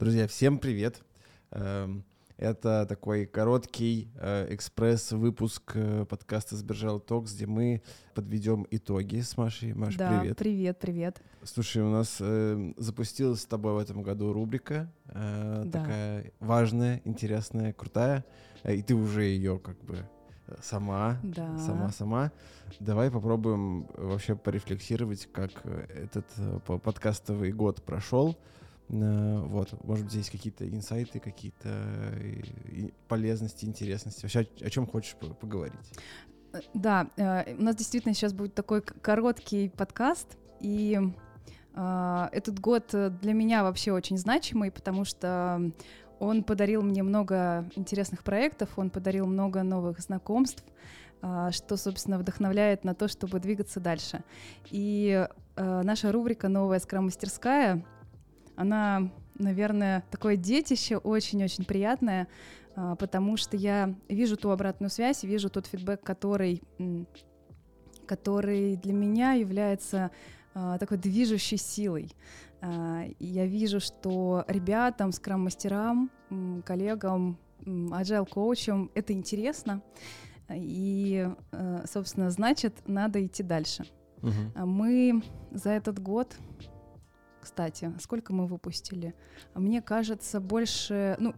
Друзья, всем привет. Эм, это такой короткий э, экспресс-выпуск э, подкаста «Сбержал Токс», где мы подведем итоги с Машей. Маш, да, привет. привет, привет. Слушай, у нас э, запустилась с тобой в этом году рубрика, э, Да. такая важная, интересная, крутая, э, и ты уже ее как бы сама, Да. сама-сама. Давай попробуем вообще порефлексировать, как этот по- подкастовый год прошел. Э, Вот, может быть, здесь какие-то инсайты, какие-то э, полезности, интересности. Вообще, о, чем хочешь по- поговорить? Э, Да, у нас действительно сейчас будет такой короткий подкаст, и э, этот год для меня вообще очень значимый, потому что он подарил мне много интересных проектов, он подарил много новых знакомств, э, что, собственно, вдохновляет на то, чтобы двигаться дальше. И наша рубрика «Новая скрам-мастерская», она, наверное, такое детище очень-очень приятное, а, потому что я вижу ту обратную связь, вижу тот фидбэк, который, который для меня является а, такой движущей силой. А, Я вижу, что ребятам, скрам-мастерам, коллегам, agile-коучам это интересно, и, э, собственно, значит, надо идти дальше. А Мы за этот год, кстати, сколько мы выпустили? Мне кажется, больше, ну,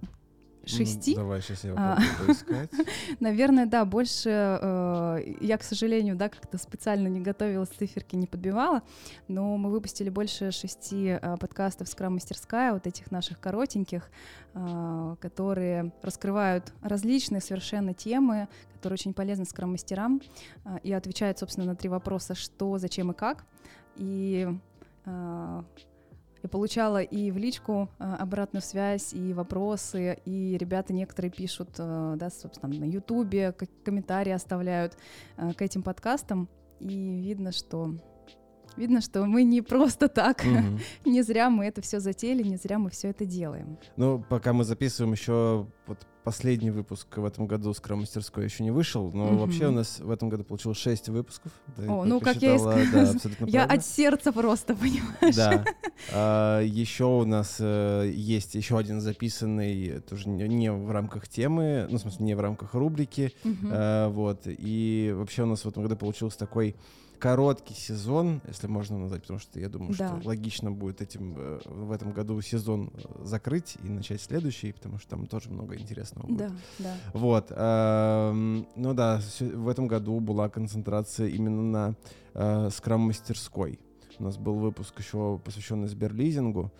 шести. Ну, давай сейчас я А. попробую поискать. Наверное, да, больше э, я, к сожалению, да, как-то специально не готовилась, циферки не подбивала, но мы выпустили больше шести э, подкастов «Скрам-мастерская», вот этих наших коротеньких, э, которые раскрывают различные совершенно темы, которые очень полезны скрам-мастерам э, и отвечают, собственно, на три вопроса «что», «зачем» и «как». И э, я получала и в личку э, обратную связь, и вопросы, и ребята некоторые пишут, э, да, собственно, на Ютубе, комментарии оставляют э, к этим подкастам, и видно, что видно, что мы не просто так, не зря мы это все затеяли, не зря мы все это делаем. Ну, пока мы записываем, еще вот последний выпуск в этом году Скрам мастерской еще не вышел, но Мгм. вообще у нас в этом году получилось 6 выпусков. Ты О, ну, как я и сказала. да, Я от сердца просто, понимаешь? Да. А, еще у нас э, есть еще один записанный, тоже не, не в рамках темы, ну, в смысле, не в рамках рубрики. Мгм. Э, вот. И вообще у нас в этом году получился такой короткий сезон, если можно назвать, потому что я думаю, Да. что логично будет этим э, в этом году сезон закрыть и начать следующий, потому что там тоже много интересного будет. Да, да. Вот. эм, ну да, в этом году была концентрация именно на э, скрам-мастерской. У нас был выпуск еще посвященный сберлизингу.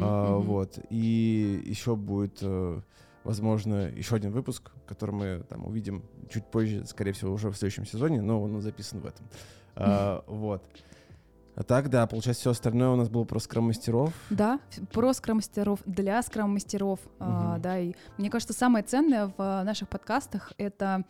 А. Вот. И еще будет, э, возможно, еще один выпуск, который мы там увидим чуть позже, скорее всего, уже в следующем сезоне, но он записан в этом. А, Вот. А так, да, получается, все остальное у нас было про скрам-мастеров. Да, ф- про скрам-мастеров, для скрам-мастеров, а, Мгм. да, и мне кажется, самое ценное в а, наших подкастах — это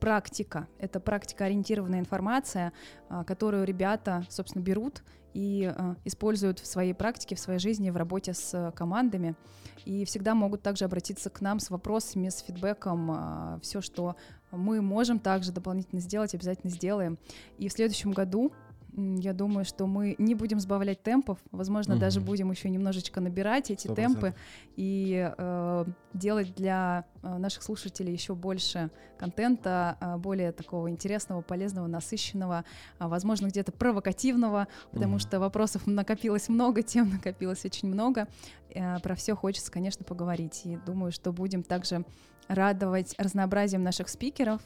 практика, это практика-ориентированная информация, а, которую ребята, собственно, берут и а, используют в своей практике, в своей жизни, в работе с а, командами, и всегда могут также обратиться к нам с вопросами, с фидбэком, все, что мы можем также дополнительно сделать, обязательно сделаем. И в следующем году я думаю, что мы не будем сбавлять темпов, возможно, Мгм. даже будем еще немножечко набирать эти Сто темпы и э, делать для э, наших слушателей еще больше контента, э, более такого интересного, полезного, насыщенного, а, возможно, где-то провокативного, потому Мгм. что вопросов накопилось много, тем накопилось очень много. Э, Про все хочется, конечно, поговорить. И думаю, что будем также радовать разнообразием наших спикеров.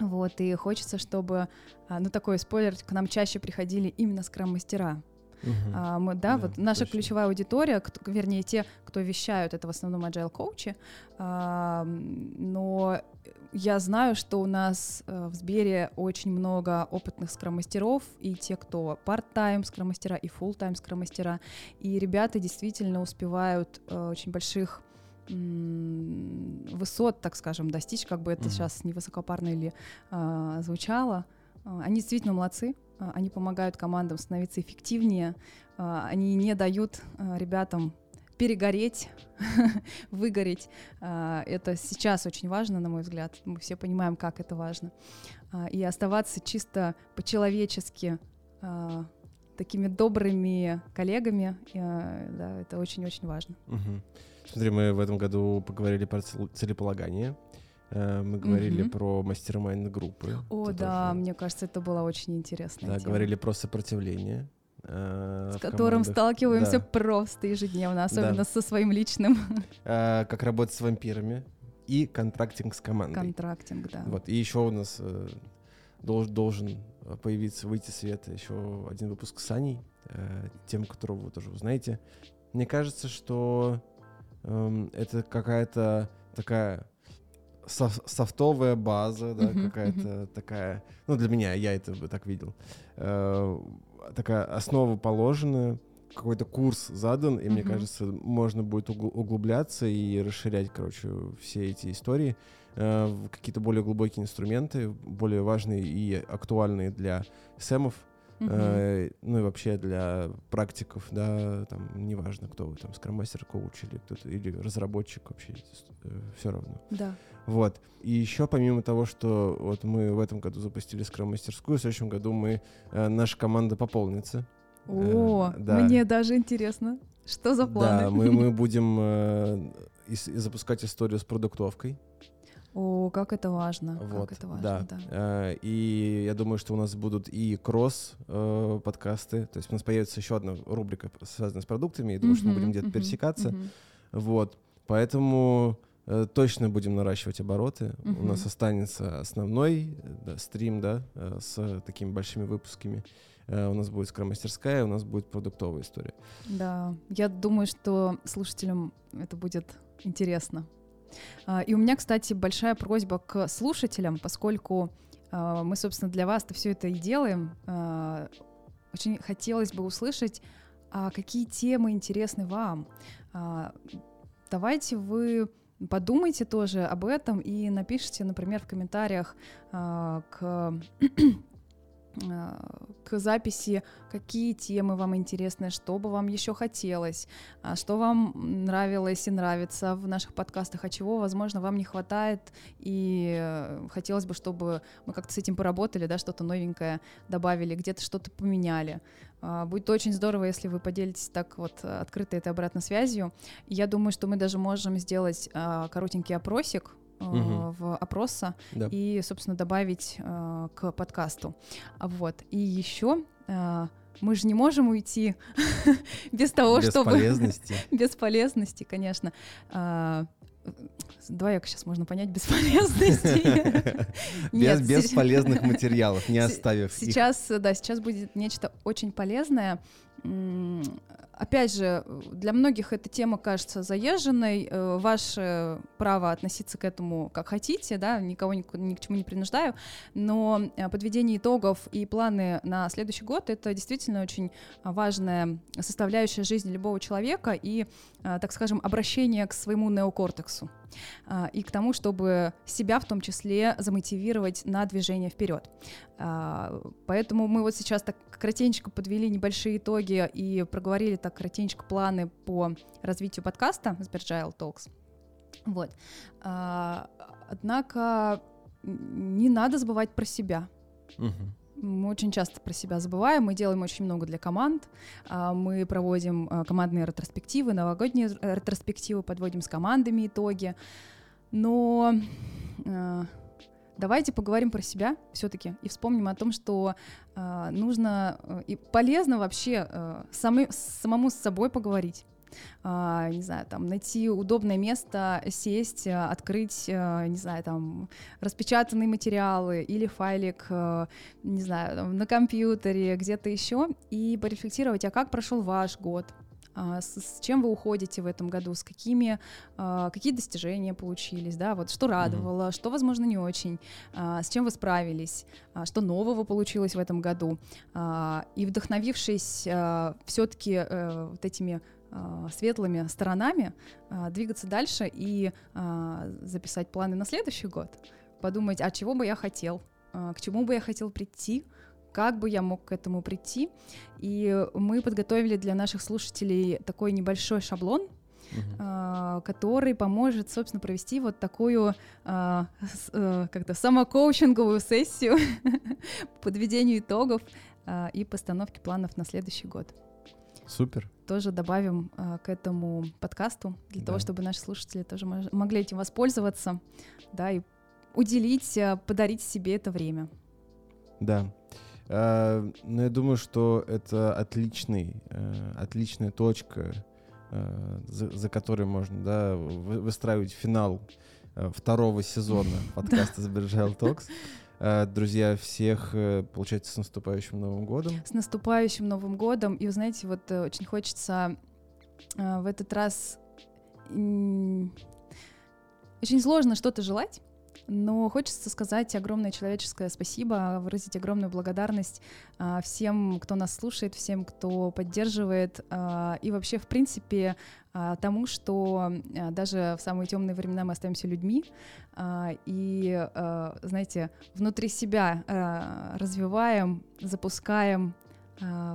Вот, и хочется, чтобы, а, ну, такой спойлер, к нам чаще приходили именно скрам-мастера. Мгм. А, мы, да, Да, вот наша точно. ключевая аудитория, кто- вернее, те, кто вещают, это в основном agile коучи, а, но я знаю, что у нас э, в Сбере очень много опытных скрам-мастеров, и те, кто part-time скрам-мастера, и full-time скрам-мастера, и ребята действительно успевают э, очень больших высот, так скажем, достичь, как бы это сейчас невысокопарно или а, звучало. А, Они действительно молодцы, а, они помогают командам становиться эффективнее, они не дают ребятам перегореть, выгореть. Это сейчас очень важно, на мой взгляд. Мы все понимаем, как это важно. И оставаться чисто по-человечески такими добрыми коллегами. Да, это очень-очень важно. Угу. Смотри, мы в этом году поговорили про целеполагание. Э, мы говорили угу. про мастер-майнд группы. О, это да, тоже... мне кажется, это была очень интересная Да, тема. говорили про сопротивление. Э, с которым командах. сталкиваемся да. просто ежедневно, особенно да. со своим личным. Э, как работать с вампирами и контрактинг с командой. Контрактинг, да. Вот, и еще у нас э, долж, должен появиться, выйти свет еще один выпуск с Аней, тем, которого вы тоже узнаете. Мне кажется, что э, это какая-то такая соф софтовая база, да, uh-huh, какая-то uh-huh. такая, ну для меня, я это бы так видел, э, такая основа положенная, какой-то курс задан, и uh-huh. мне кажется, можно будет углубляться и расширять, короче, все эти истории э, в какие-то более глубокие инструменты, более важные и актуальные для сэмов, Uh-huh. Э, ну и вообще для практиков, да, там неважно, кто вы, там, скроммастер, коуч или кто-то, или разработчик вообще, э, все равно. Да. Вот. И еще помимо того, что вот мы в этом году запустили скроммастерскую, в следующем году мы, э, наша команда пополнится. О, э, да. мне даже интересно, что за планы? Да, мы, мы будем э, и, и запускать историю с продуктовкой. О, как это важно. Вот, как это важно, да. да. Э, и я думаю, что у нас будут и кросс-подкасты. Э, то есть у нас появится еще одна рубрика, связанная с продуктами. Я думаю, что мы будем где-то пересекаться. Вот. Поэтому э, точно будем наращивать обороты. У нас останется основной да, стрим, да, с такими большими выпусками. У нас будет скромастерская, у нас будет продуктовая история. Да, я думаю, что слушателям это будет интересно. А, и у меня, кстати, большая просьба к слушателям, поскольку а, мы, собственно, для вас-то все это и делаем. А, очень хотелось бы услышать, какие темы интересны вам. Давайте вы подумайте тоже об этом и напишите, например, в комментариях к к записи, какие темы вам интересны, что бы вам еще хотелось, а, что вам нравилось и нравится в наших подкастах, а чего, возможно, вам не хватает, и э, хотелось бы, чтобы мы как-то с этим поработали, да, что-то новенькое добавили, где-то что-то поменяли. А, будет очень здорово, если вы поделитесь так вот открытой этой обратной связью. Я думаю, что мы даже можем сделать а, коротенький опросик, угу. в опроса да. и, собственно, добавить э, к подкасту. Вот. И еще э, мы же не можем уйти без того, без чтобы... Бесполезности. Бесполезности, конечно. А, двояко сейчас можно понять бесполезности. Без бесполезных материалов, не оставив Сейчас, да, сейчас будет нечто очень полезное опять же, для многих эта тема кажется заезженной. Э, ваше право относиться к этому как хотите, да, никого ни, ни к чему не принуждаю. Но э, подведение итогов и планы на следующий год это действительно очень важная составляющая жизни любого человека и, э, так скажем, обращение к своему неокортексу и к тому, чтобы себя в том числе замотивировать на движение вперед. Поэтому мы вот сейчас так кратенько подвели небольшие итоги и проговорили так кратенько планы по развитию подкаста Sbergile Talks. Вот. А, однако не надо забывать про себя. Угу. Мы очень часто про себя забываем, мы делаем очень много для команд, а, мы проводим а, командные ретроспективы, новогодние ретроспективы, подводим с командами итоги, но давайте поговорим про себя все-таки и вспомним о том, что э, нужно э, и полезно вообще э, самы, самому с собой поговорить. Uh, не знаю, там найти удобное место, сесть, uh, открыть, uh, не знаю, там распечатанные материалы или файлик, не знаю, там, на компьютере, где-то еще, и порефлексировать, а как прошел ваш год, а, с, с чем вы уходите в этом году, с какими, а, какие достижения получились, да, вот что радовало, mm-hmm. что, возможно, не очень, а, с чем вы справились, что нового получилось в этом году. И вдохновившись все-таки э, вот этими светлыми сторонами, двигаться дальше и записать планы на следующий год, подумать, а чего бы я хотел, к чему бы я хотел прийти, как бы я мог к этому прийти. И мы подготовили для наших слушателей такой небольшой шаблон, Uh-huh. который поможет, собственно, провести вот такую а, с, а, как-то самокоучинговую сессию по подведению итогов а, и постановки планов на следующий год. Супер. Тоже добавим а, к этому подкасту для Да. того, чтобы наши слушатели тоже мож- могли этим воспользоваться, да, и уделить, а, подарить себе это время. Да. А, Но я думаю, что это отличный, э, отличная точка, э, за, за которой можно да, вы- выстраивать финал э, второго сезона подкаста Talks. Э, Друзья, всех, э, получается, с наступающим Новым годом. С наступающим Новым годом. И, вы знаете, вот э, очень хочется э, в этот раз... Очень сложно что-то желать, но хочется сказать огромное человеческое спасибо, выразить огромную благодарность а, всем, кто нас слушает, всем, кто поддерживает, а, и вообще, в принципе, а, тому, что а, даже в самые темные времена мы остаемся людьми, а, и, а, знаете, внутри себя развиваем, запускаем,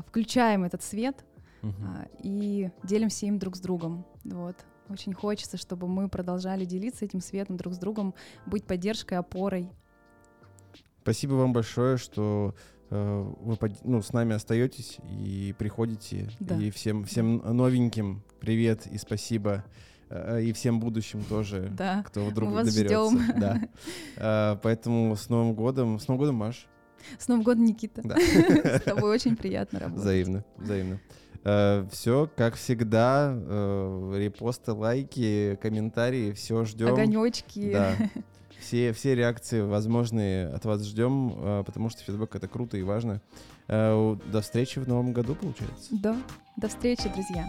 включаем этот свет а, и делимся им друг с другом. Вот. Очень хочется, чтобы мы продолжали делиться этим светом друг с другом, быть поддержкой, опорой. Спасибо вам большое, что э, вы под- ну, с нами остаетесь и приходите. Да. И всем, всем новеньким привет и спасибо. Э, И всем будущим тоже, Да. кто вдруг Мы вас доберется. ждем. Да. Э, Поэтому с Новым годом. С Новым годом, Маш. С Новым годом, Никита. Да. С тобой очень приятно работать. Взаимно, взаимно. Все, как всегда, э, репосты, лайки, комментарии, все ждем. Огонечки. Да. Все, все реакции возможные от вас ждем, э, потому что фидбэк это круто и важно. Э, До встречи в новом году, получается. Да. До встречи, друзья.